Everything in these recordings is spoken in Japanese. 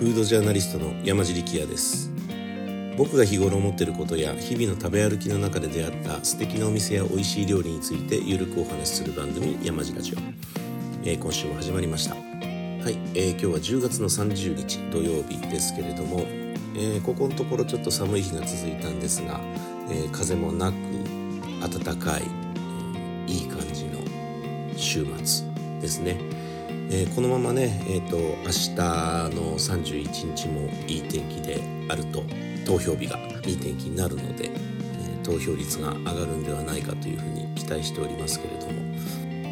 フードジャーナリストの山地力也です。僕が日頃思っていることや日々の食べ歩きの中で出会った素敵なお店や美味しい料理についてゆるくお話しする番組山地ラジオ、えー、今週も始まりました。はい、えー、今日は10月の30日土曜日ですけれども、えー、ここのところちょっと寒い日が続いたんですが、え風もなく暖かい、えいい感じの週末ですね。えー、このままね、えーと、明日の31日もいい天気であると投票日がいい天気になるので、えー、投票率が上がるんではないかというふうに期待しておりますけれども、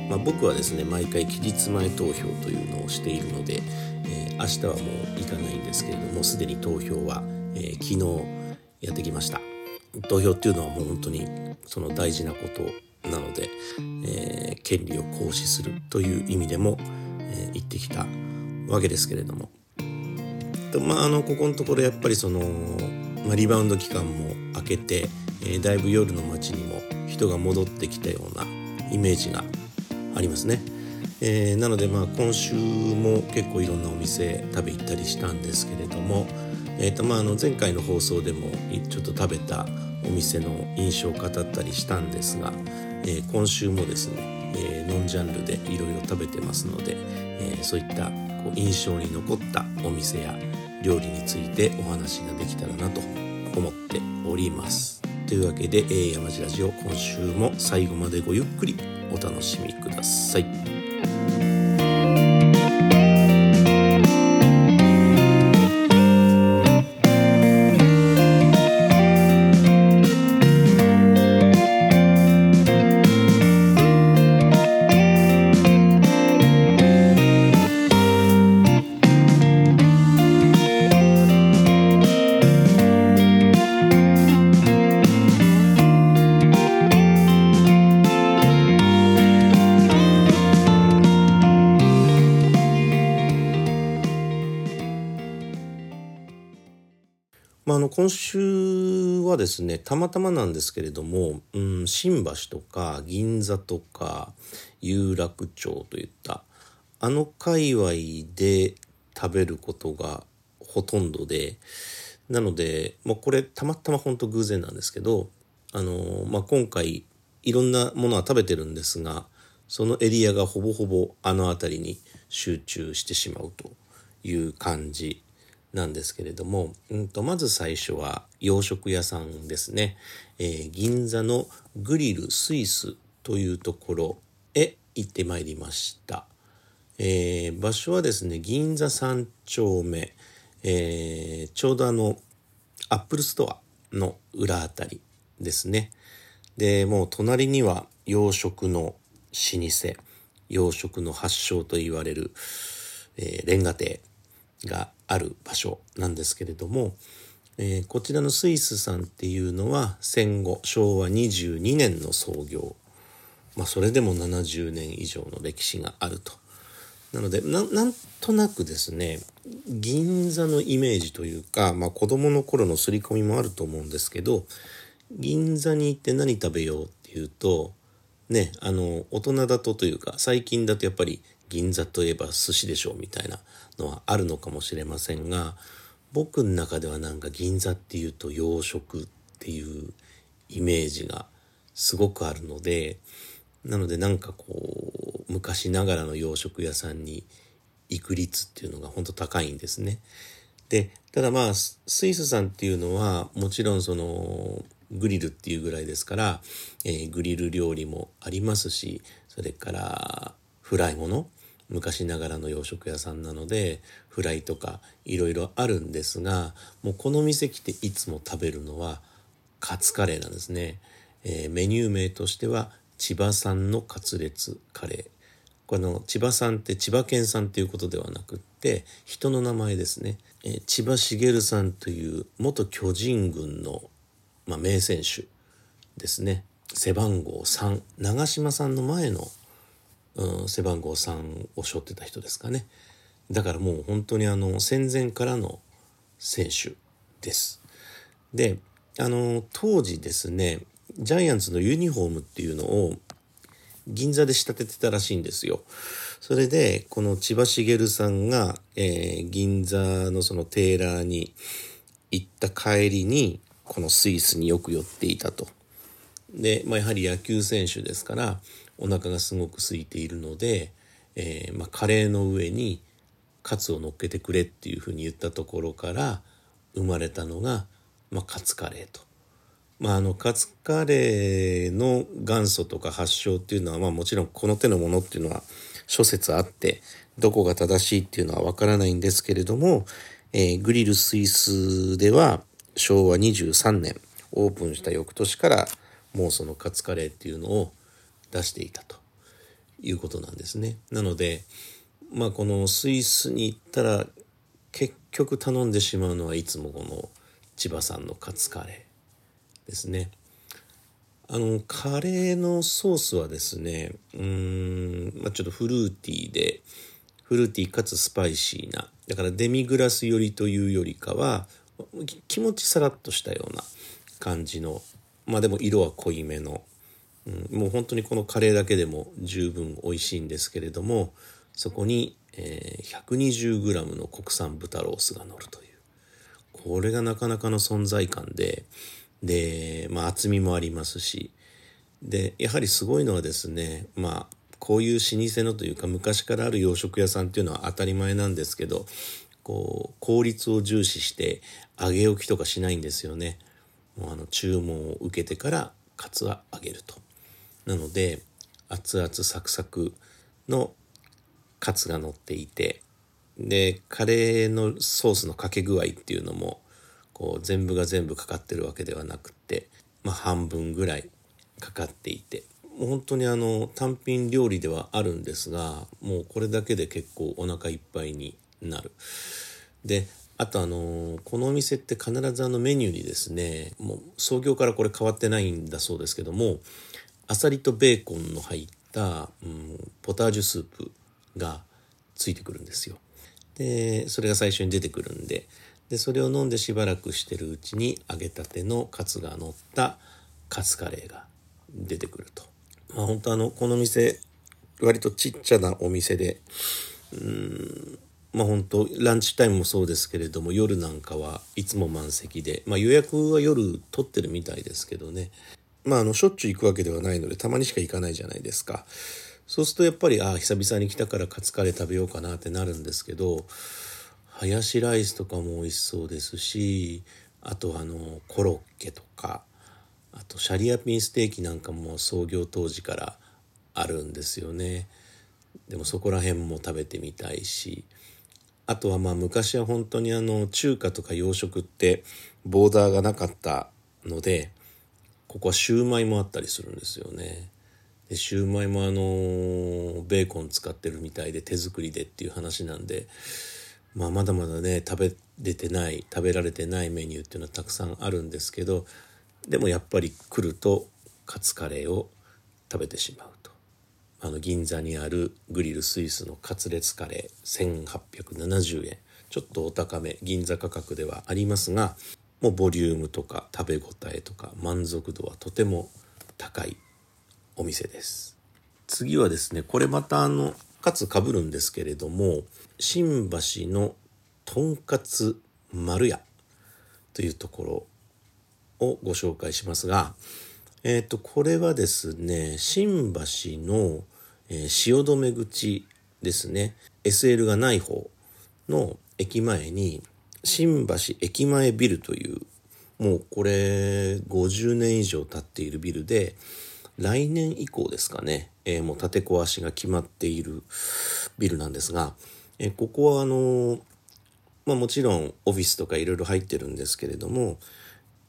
まあ、僕はですね毎回期日前投票というのをしているので、えー、明日はもう行かないんですけれどもすでに投票は、え昨日やってきました。投票っていうのはもう本当にその大事なことなので、え権利を行使するという意味でもえー、行ってきたわけですけれどもとまああのここのところやっぱりその、まあ、リバウンド期間も明けて、えー、だいぶ夜の街にも人が戻ってきたようなイメージがありますね。えー、なのでまあ今週も結構いろんなお店食べ行ったりしたんですけれども、えーとまあ、あの前回の放送でもちょっと食べたお店の印象を語ったりしたんですが、えー、今週もですねえー、ノンジャンルでいろいろ食べてますので、えー、そういったこう印象に残ったお店や料理についてお話ができたらなと思っております。というわけで、えー、山地ラジオ今週も最後までごゆっくりお楽しみください。まあ、あの今週はですねたまたまなんですけれども、うん、新橋とか銀座とか有楽町といったあの界隈で食べることがほとんどでなので、まあ、これたまたま本当偶然なんですけどあの、まあ、今回いろんなものは食べてるんですがそのエリアがほぼほぼあの辺りに集中してしまうという感じなんですけれども、うんと、まず最初は洋食屋さんですね。えー、銀座のグリルスイスというところへ行ってまいりました。えー、場所はですね、銀座3丁目、えー、ちょうどあの、アップルストアの裏あたりですね。で、もう隣には洋食の老舗、洋食の発祥と言われる、えー、レンガ亭がある場所なんですけれども、えー、こちらのスイスさんっていうのは戦後昭和22年の創業、まあ、それでも70年以上の歴史があると。なのでなんとなくですね銀座のイメージというか、まあ、子供の頃の刷り込みもあると思うんですけど銀座に行って何食べようっていうとねあの大人だとというか最近だとやっぱり銀座といえば寿司でしょうみたいなのはあるのかもしれませんが僕の中ではなんか銀座っていうと洋食っていうイメージがすごくあるのでなのでなんかこう昔ながらの洋食屋さんに行く率っていうのが本当高いんですね。でただまあスイスさんっていうのはもちろんそのグリルっていうぐらいですから、えー、グリル料理もありますしそれからフライもの昔ながらの洋食屋さんなのでフライとかいろいろあるんですがもうこの店来ていつも食べるのはカツカレーなんですね、えー、メニュー名としては千葉産のカツレツカレー。この千葉さんって千葉県さんっていうことではなくって人の名前ですね、えー、千葉茂さんという元巨人軍の、まあ、名選手ですね。背番号3長嶋さんの前のうん、背番号3を背負ってた人ですかね。だからもう本当にあの戦前からの選手です。であの当時ですねジャイアンツのユニフォームっていうのを銀座で仕立ててたらしいんですよ。それで、この千葉茂さんが、えー、銀座のそのテーラーに行った帰りに、このスイスによく寄っていたと。で、まあ、やはり野球選手ですから、お腹がすごく空いているので、えー、まあ、カレーの上にカツを乗っけてくれっていうふうに言ったところから生まれたのが、まあ、カツカレーと。まあ、あのカツカレーの元祖とか発祥っていうのは、まあ、もちろんこの手のものっていうのは諸説あってどこが正しいっていうのはわからないんですけれども、えー、グリルスイスでは昭和23年オープンした翌年からもうそのカツカレーっていうのを出していたということなんですね。なのでまあこのスイスに行ったら結局頼んでしまうのはいつもこの千葉さんのカツカレーですね。あのカレーのソースはですねうん、まあ、ちょっとフルーティーでフルーティーかつスパイシーなだからデミグラス寄りというよりかは気持ちさらっとしたような感じのまあでも色は濃いめの、うん、もう本当にこのカレーだけでも十分美味しいんですけれどもそこに、えー、120g の国産豚ロースが乗るというこれがなかなかの存在感でで、まあ、厚みもありますしでやはりすごいのはですねまあこういう老舗のというか昔からある洋食屋さんっていうのは当たり前なんですけどこう効率を重視して揚げ置きとかしないんですよね。もうあの注文を受けてからカツは揚げると。なので熱々サクサクのカツが乗っていてでカレーのソースのかけ具合っていうのもこう全部が全部かかってるわけではなくて、まあ、半分ぐらいかかっていてもう本当にあの単品料理ではあるんですがもうこれだけで結構お腹いっぱいになる。であとあのこのお店って必ずあのメニューにですねもう創業からこれ変わってないんだそうですけどもあさりとベーコンの入った、うん、ポタージュスープがついてくるんですよ。でそれが最初に出てくるんででそれを飲んでしばらくしてるうちに揚げたてのカツが乗ったカツカレーが出てくると。まあ本当あのこの店割とちっちゃなお店でうんまあ本当ランチタイムもそうですけれども夜なんかはいつも満席で、まあ、予約は夜取ってるみたいですけどねまああのしょっちゅう行くわけではないのでたまにしか行かないじゃないですか。そうするとやっぱりああ久々に来たからカツカレー食べようかなってなるんですけどハヤシライスとかも美味しそうですしあとあのコロッケとかあとシャリアピンステーキなんかも創業当時からあるんですよね。でもそこら辺も食べてみたいしあとはまあ昔は本当にあの中華とか洋食ってボーダーがなかったのでここはシューマイもあったりするんですよね。でシューマイもあのベーコン使ってるみたいで手作りでっていう話なんで、まあ、まだまだね食べれてない食べられてないメニューっていうのはたくさんあるんですけどでもやっぱり来るとカツカレーを食べてしまうと。あの銀座にあるグリルスイスのカツレツカレー1870円ちょっとお高め銀座価格ではありますがもうボリュームとか食べ応えとか満足度はとても高いお店です。次はですねこれまたあのかつかぶるんですけれども新橋のとんかつ丸屋というところをご紹介しますがえっ、ー、と、これはですね、新橋の、えー、汐留口ですね、SL がない方の駅前に、新橋駅前ビルという、もうこれ50年以上経っているビルで、来年以降ですかね、えー、もう建て壊しが決まっているビルなんですが、えー、ここはあのまあもちろんオフィスとかいろいろ入ってるんですけれども、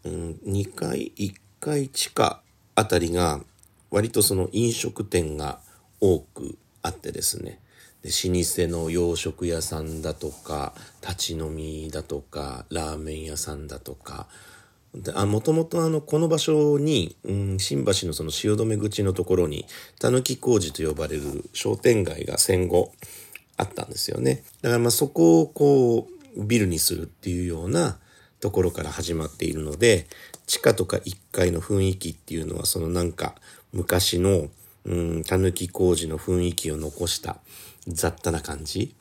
うん、2階1階地下あたりが割とその飲食店が多くあってですね。で老舗の洋食屋さんだとか立ち飲みだとかラーメン屋さんだとか。もともとこの場所に、うん、新橋のその汐留口のところにたぬき工事と呼ばれる商店街が戦後あったんですよね。だからまあそこをこうビルにするっていうようなところから始まっているので地下とか1階の雰囲気っていうのはそのなんか昔の、ううん、たぬき工事の雰囲気を残した雑多な感じ？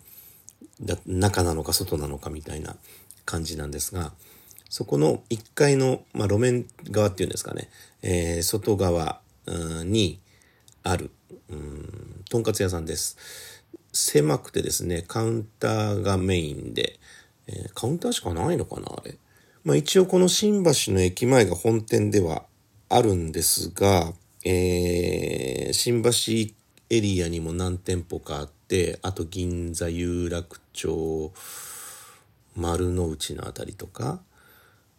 だ中なのか外なのかみたいな感じなんですがそこの1階の、まあ、路面側っていうんですかね、えー、外側にあるうんとんかつ屋さんです。狭くてですねカウンターがメインで、えー、カウンターしかないのかなあれ？まあ、一応この新橋の駅前が本店ではあるんですが、えー、新橋エリアにも何店舗かあってあと銀座有楽町丸の内の辺りとか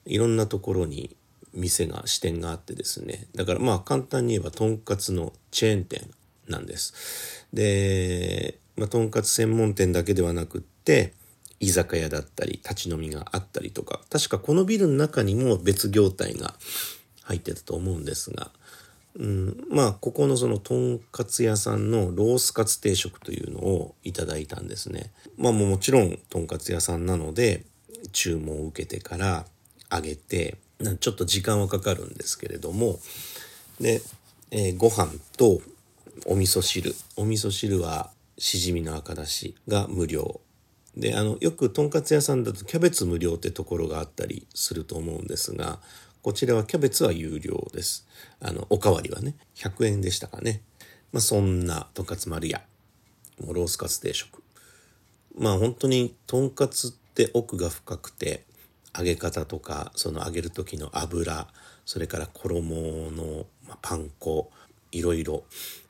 いろんなところに店が支店があってですね。だからまあ簡単に言えばとんかつのチェーン店なんです。で、まあ、とんかつ専門店だけではなくって居酒屋だったり立ち飲みがあったりとか。確かこのビルの中にも別業態が入ってたと思うんですが、うん、まあここのそのとんかつ屋さんのロースカツ定食というのをいただいたんですね。まあもちろんとんかつ屋さんなので注文を受けてから揚げてちょっと時間はかかるんですけれども。で、えー、ご飯とお味噌汁。お味噌汁はしじみの赤だしが無料。であのよくとんかつ屋さんだとキャベツ無料ってところがあったりすると思うんですがこちらはキャベツは有料です。あのおかわりはね100円でしたかね。まあそんなとんかつ丸屋。ロースカツ定食。まあ本当にとんかつって奥が深くて揚げ方とかその揚げる時の油それから衣のパン粉いろいろ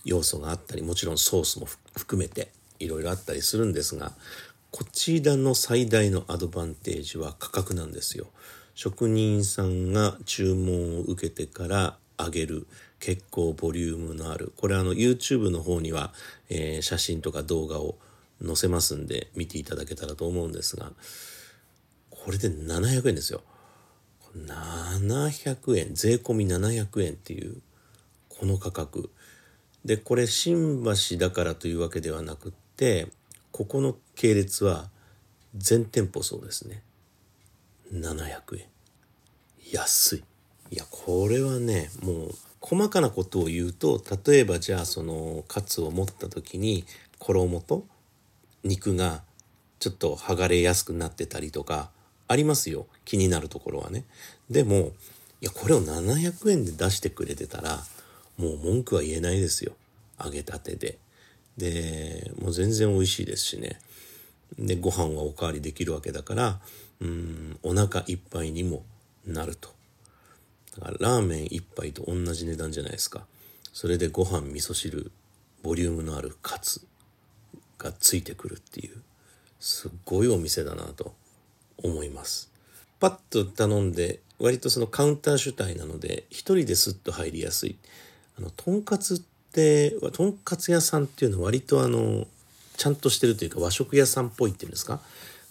要素があったりもちろんソースも含めていろいろあったりするんですがこちらの最大のアドバンテージは価格なんですよ。職人さんが注文を受けてから揚げる結構ボリュームのある。これあの YouTube の方には、えー、写真とか動画を載せますんで見ていただけたらと思うんですがこれで700円ですよ。700円税込み700円っていうこの価格。でこれ新橋だからというわけではなくってここの系列は全店舗そうですね。700円。安い。いやこれはねもう細かなことを言うと例えばじゃあそのカツを持った時に衣と肉がちょっと剥がれやすくなってたりとかありますよ。気になるところはね。でもいやこれを700円で出してくれてたらもう文句は言えないですよ。揚げたてで。でもう全然美味しいですしね。でご飯はおかわりできるわけだからうんお腹いっぱいにもなると。だからラーメン1杯と同じ値段じゃないですか。それでご飯味噌汁ボリュームのあるカツがついてくるっていうすっごいお店だなと思います。パッと頼んで割とそのカウンター主体なので一人ですっと入りやすい。あのとんかつってとんかつ屋さんっていうのは割とあのちゃんとしてるというか和食屋さんっぽいっていうんですか？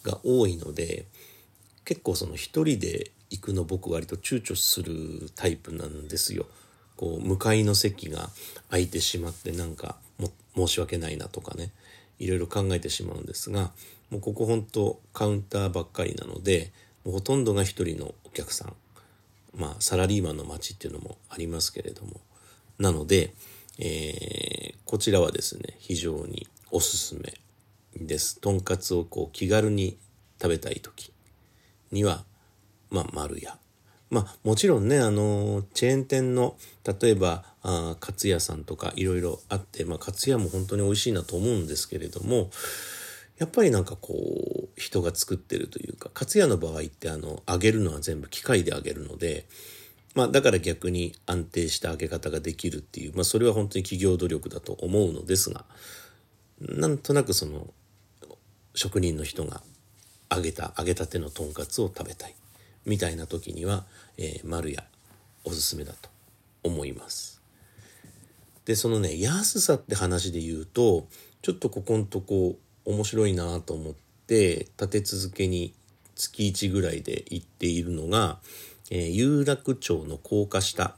が多いので結構その一人で行くの僕割と躊躇するタイプなんですよ。こう向かいの席が空いてしまってなんか申し訳ないなとかねいろいろ考えてしまうんですがもうここ本当カウンターばっかりなのでもうほとんどが一人のお客さんまあサラリーマンの街っていうのもありますけれどもなので、えー、こちらはですね非常におすすめです。とんかつをこう気軽に食べたい時には、まあ、丸屋。まあ、もちろんね、あの、チェーン店の、例えば、あカツ屋さんとかいろいろあって、まあ、カツ屋も本当に美味しいなと思うんですけれども、やっぱりなんかこう、人が作ってるというか、カツ屋の場合って、あの、揚げるのは全部機械で揚げるので、まあ、だから逆に安定した揚げ方ができるっていう、まあ、それは本当に企業努力だと思うのですが、なんとなくその職人の人が揚げた揚げたてのとんかつを食べたいみたいな時には、えー、丸屋おすすめだと思います。でそのね安さって話で言うとちょっとここんとこ面白いなと思って立て続けに月1ぐらいで行っているのが、えー、有楽町の高架下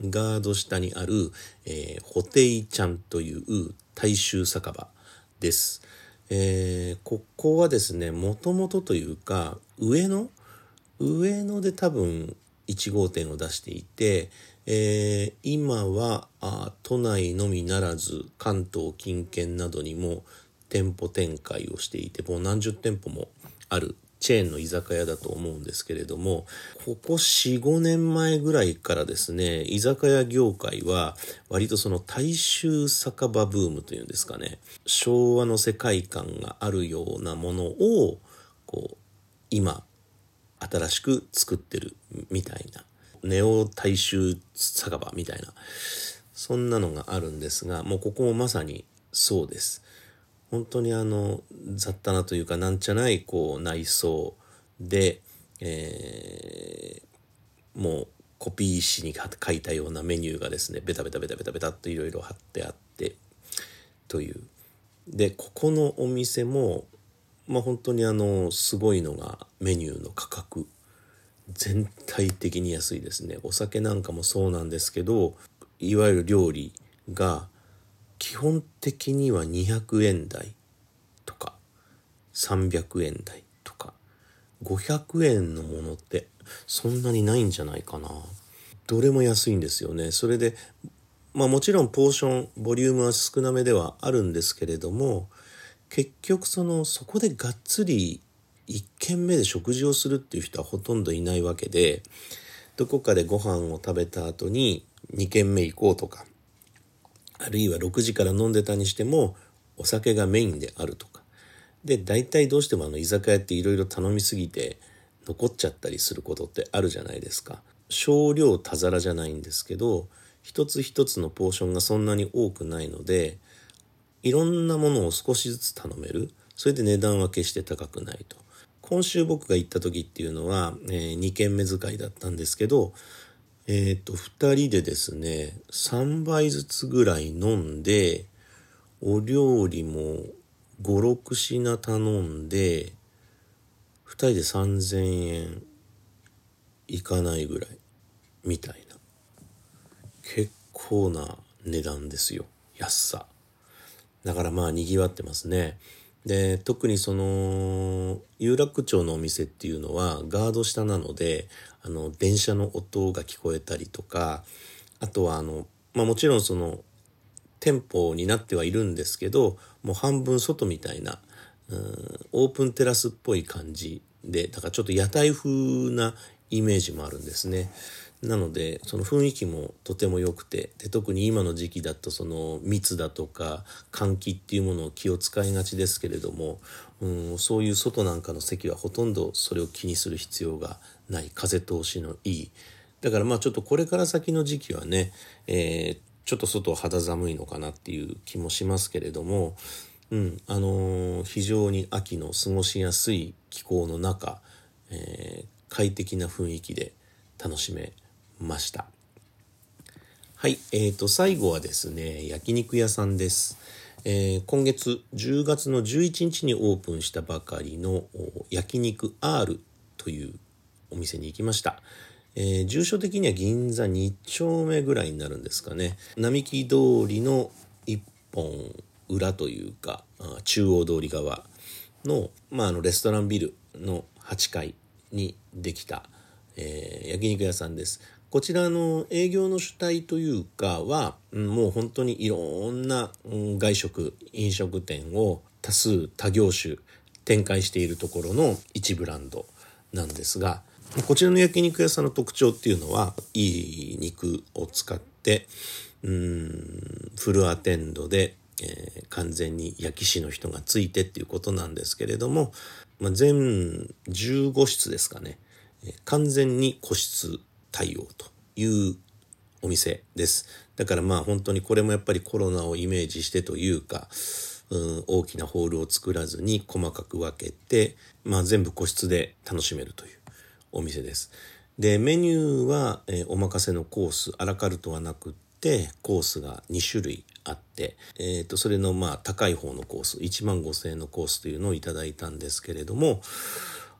ガード下にある、えー、ホテイちゃんという大衆酒場です。えー、ここはですね、もともとというか、上野？上野で多分1号店を出していて、えー、今はあ都内のみならず関東近県などにも店舗展開をしていてもう何十店舗もあるチェーンの居酒屋だと思うんですけれどもここ45年前ぐらいからですね居酒屋業界は割とその大衆酒場ブームというんですかね昭和の世界観があるようなものをこう今新しく作ってるみたいなネオ大衆酒場みたいなそんなのがあるんですがもうここもまさにそうです。本当にあの雑多なというかなんちゃないこう内装で、えー、もうコピー紙に書いたようなメニューがですねベタベタベタベタベタっといろいろ貼ってあってという。でここのお店もまあ本当にあのすごいのがメニューの価格全体的に安いですね。お酒なんかもそうなんですけどいわゆる料理が基本的には200円台とか300円台とか500円のものってそんなにないんじゃないかな。どれも安いんですよね。それでまあもちろんポーションボリュームは少なめではあるんですけれども結局そのそこでがっつり1軒目で食事をするっていう人はほとんどいないわけでどこかでご飯を食べた後に2軒目行こうとかあるいは6時から飲んでたにしてもお酒がメインであるとか。で大体どうしてもあの居酒屋っていろいろ頼みすぎて残っちゃったりすることってあるじゃないですか。少量多皿じゃないんですけど一つ一つのポーションがそんなに多くないのでいろんなものを少しずつ頼める。それで値段は決して高くないと。今週僕が行った時っていうのは、えー、2軒目使いだったんですけどえっ、ー、と、二人でですね、3杯ずつぐらい飲んで、お料理も5、6品頼んで、二人で3000円いかないぐらい、みたいな。結構な値段ですよ。安さ。だからまあ賑わってますね。で特にその有楽町のお店っていうのはガード下なのであの電車の音が聞こえたりとかあとはあの、まあ、もちろんその店舗になってはいるんですけどもう半分外みたいなうんオープンテラスっぽい感じでだからちょっと屋台風なイメージもあるんですね。なのでその雰囲気もとても良くてで特に今の時期だとその密だとか換気っていうものを気を使いがちですけれども、うん、そういう外なんかの席はほとんどそれを気にする必要がない。風通しのいい。だからまあちょっとこれから先の時期はね、えー、ちょっと外肌寒いのかなっていう気もしますけれども、うんあのー、非常に秋の過ごしやすい気候の中、えー、快適な雰囲気で楽しめました。はい、えーと、最後はですね、焼肉屋さんです。えー、今月10月の11日にオープンしたばかりの焼肉 R というお店に行きました。えー、住所的には銀座2丁目ぐらいになるんですかね。並木通りの一本裏というか、中央通り側の、まあ、あのレストランビルの8階にできた、えー、焼肉屋さんです。こちらの営業の主体というかは、もう本当にいろんな外食、飲食店を多数多業種展開しているところの一ブランドなんですが、こちらの焼肉屋さんの特徴っていうのは、いい肉を使って、うん、フルアテンドで、えー、完全に焼き師の人がついてっていうことなんですけれども、まあ、全15室ですかね、完全に個室対応というお店です。だからまあ本当にこれもやっぱりコロナをイメージしてというか、うん、大きなホールを作らずに細かく分けて、まあ全部個室で楽しめるというお店です。で、メニューは、えー、お任せのコース、アラカルトはなくって、コースが2種類あって、えっ、ー、と、それのまあ高い方のコース、1万5 0円のコースというのをいただいたんですけれども、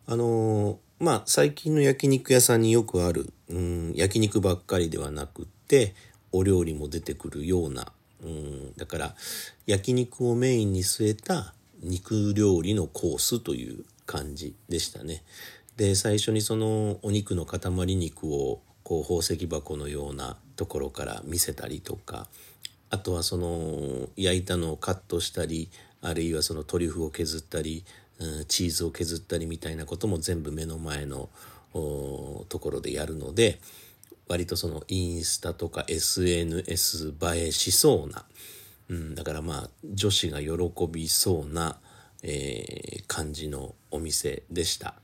あのまあ最近の焼肉屋さんによくある、うん、焼肉ばっかりではなくってお料理も出てくるような、うん、だから焼肉をメインに据えた肉料理のコースという感じでしたね。で最初にそのお肉の塊肉をこう宝石箱のようなところから見せたりとかあとはその焼いたのをカットしたりあるいはそのトリュフを削ったり、チーズを削ったりみたいなことも全部目の前のところでやるので割とそのインスタとか SNS 映えしそうな、うん、だからまあ女子が喜びそうな、えー、感じのお店でした。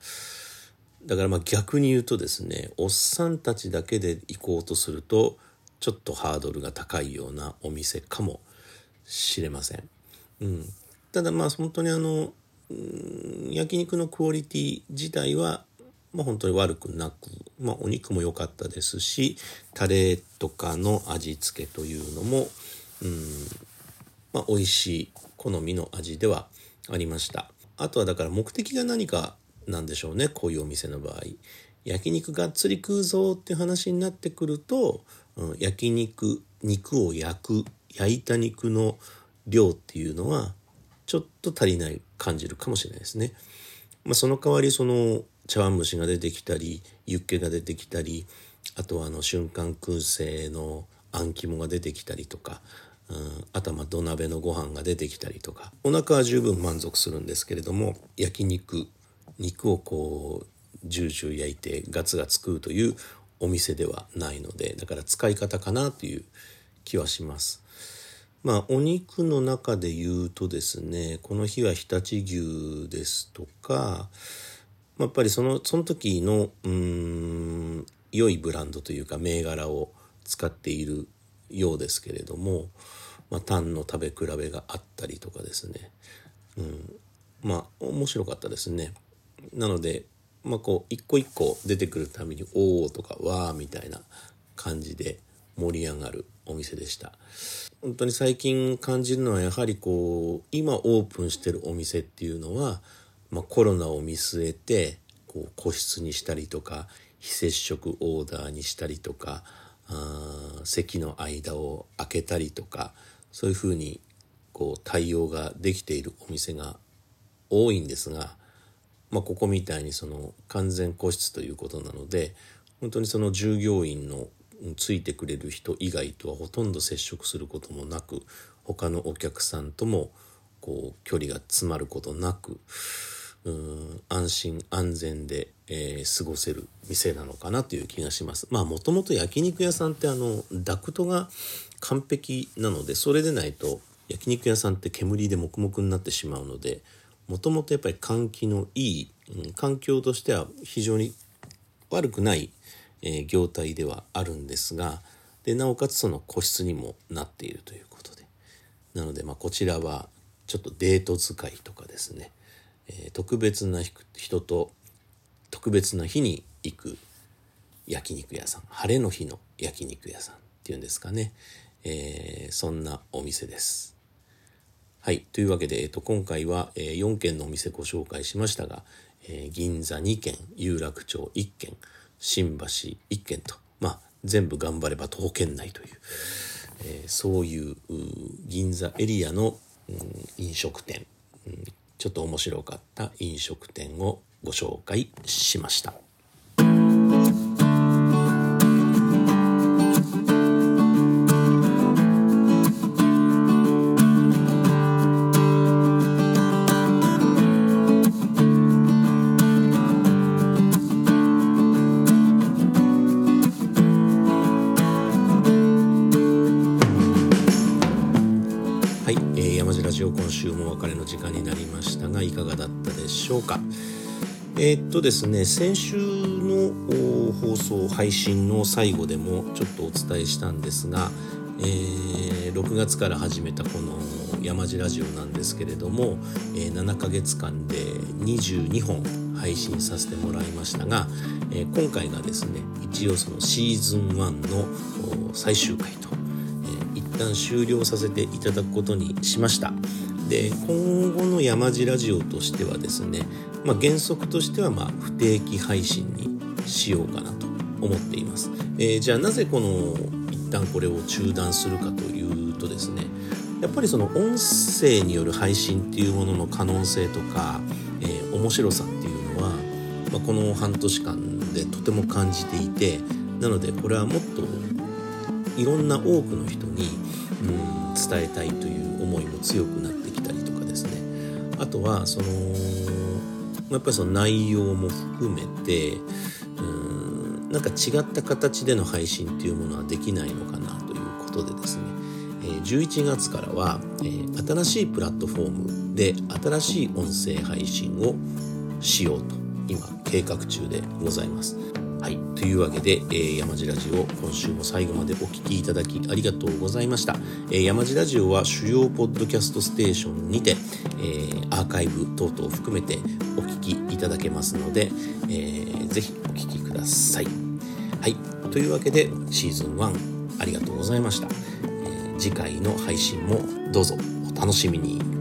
だからまあ逆に言うとですねおっさんたちだけで行こうとするとちょっとハードルが高いようなお店かもしれません。うん、ただまあ本当にあの、焼肉のクオリティ自体は、まあ、本当に悪くなく、まあ、お肉も良かったですしタレとかの味付けというのも、うんまあ、美味しい好みの味ではありました。あとはだから目的が何かなんでしょうねこういうお店の場合。焼肉がっつり食うぞって話になってくると、うん、焼肉肉を焼く焼いた肉の量っていうのはちょっと足りない感じるかもしれないですね。まあ、その代わりその茶碗蒸しが出てきたりユッケが出てきたりあとはあの瞬間燻製のあん肝が出てきたりとか、うん、あとはま土鍋のご飯が出てきたりとかお腹は十分満足するんですけれども焼肉肉をこうジュージュー焼いてガツガツ食うというお店ではないのでだから使い方かなという気はします。まあお肉の中で言うとですねこの日は常陸牛ですとかやっぱりそのその時のうん良いブランドというか銘柄を使っているようですけれども、まあ、タンの食べ比べがあったりとかですね、うん、まあ面白かったですね。なのでまあこう一個一個出てくるために「おお」とか「わー」みたいな感じで盛り上がるお店でした。本当に最近感じるのはやはりこう今オープンしてるお店っていうのは、まあ、コロナを見据えてこう個室にしたりとか非接触オーダーにしたりとかあ席の間を空けたりとかそういうふうにこう対応ができているお店が多いんですが、まあ、ここみたいにその完全個室ということなので本当にその従業員のついてくれる人以外とはほとんど接触することもなく他のお客さんともこう距離が詰まることなくうん安心安全で、えー、過ごせる店なのかなという気がします。まあもともと焼肉屋さんってあのダクトが完璧なのでそれでないと焼肉屋さんって煙で黙々になってしまうのでもともとやっぱり換気のいい、うん、環境としては非常に悪くないえ、業態ではあるんですがでなおかつその個室にもなっているということでなのでまあこちらはちょっとデート使いとかですね、え、特別な人と特別な日に行く焼肉屋さん晴れの日の焼肉屋さんっていうんですかね、えー、そんなお店です。はい。というわけで、えっと、今回は、えー、4軒のお店ご紹介しましたが、えー、銀座2軒、有楽町1軒、新橋1軒と、まあ、全部頑張れば徒歩圏内という、えー、そういう銀座エリアの、うん、飲食店、うん、ちょっと面白かった飲食店をご紹介しました。えー、っとですね先週の放送配信の最後でもちょっとお伝えしたんですが、えー、6月から始めたこの山地ラジオなんですけれども、えー、7ヶ月間で22本配信させてもらいましたが、えー、今回がですね一応そのシーズン1の最終回と、えー、一旦終了させていただくことにしました。で今後の山地ラジオとしてはですね、まあ、原則としてはま不定期配信にしようかなと思っています。えー、じゃあなぜこの一旦これを中断するかというとですねやっぱりその音声による配信っていうものの可能性とか、えー、面白さっていうのは、まあ、この半年間でとても感じていてなのでこれはもっといろんな多くの人に、うん、伝えたいという思いも強くなってとはそのやっぱりその内容も含めてうんなんか違った形での配信っていうものはできないのかなということでですね11月からは、え、新しいプラットフォームで新しい音声配信をしようと今計画中でございます。はい。というわけで、えー、山地ラジオ今週も最後までお聴きいただきありがとうございました。えー、山地ラジオは主要ポッドキャストステーションにて、えー、アーカイブ等々を含めてお聴きいただけますので、えー、ぜひお聴きください。はい。というわけでシーズン1ありがとうございました。えー、次回の配信もどうぞお楽しみに。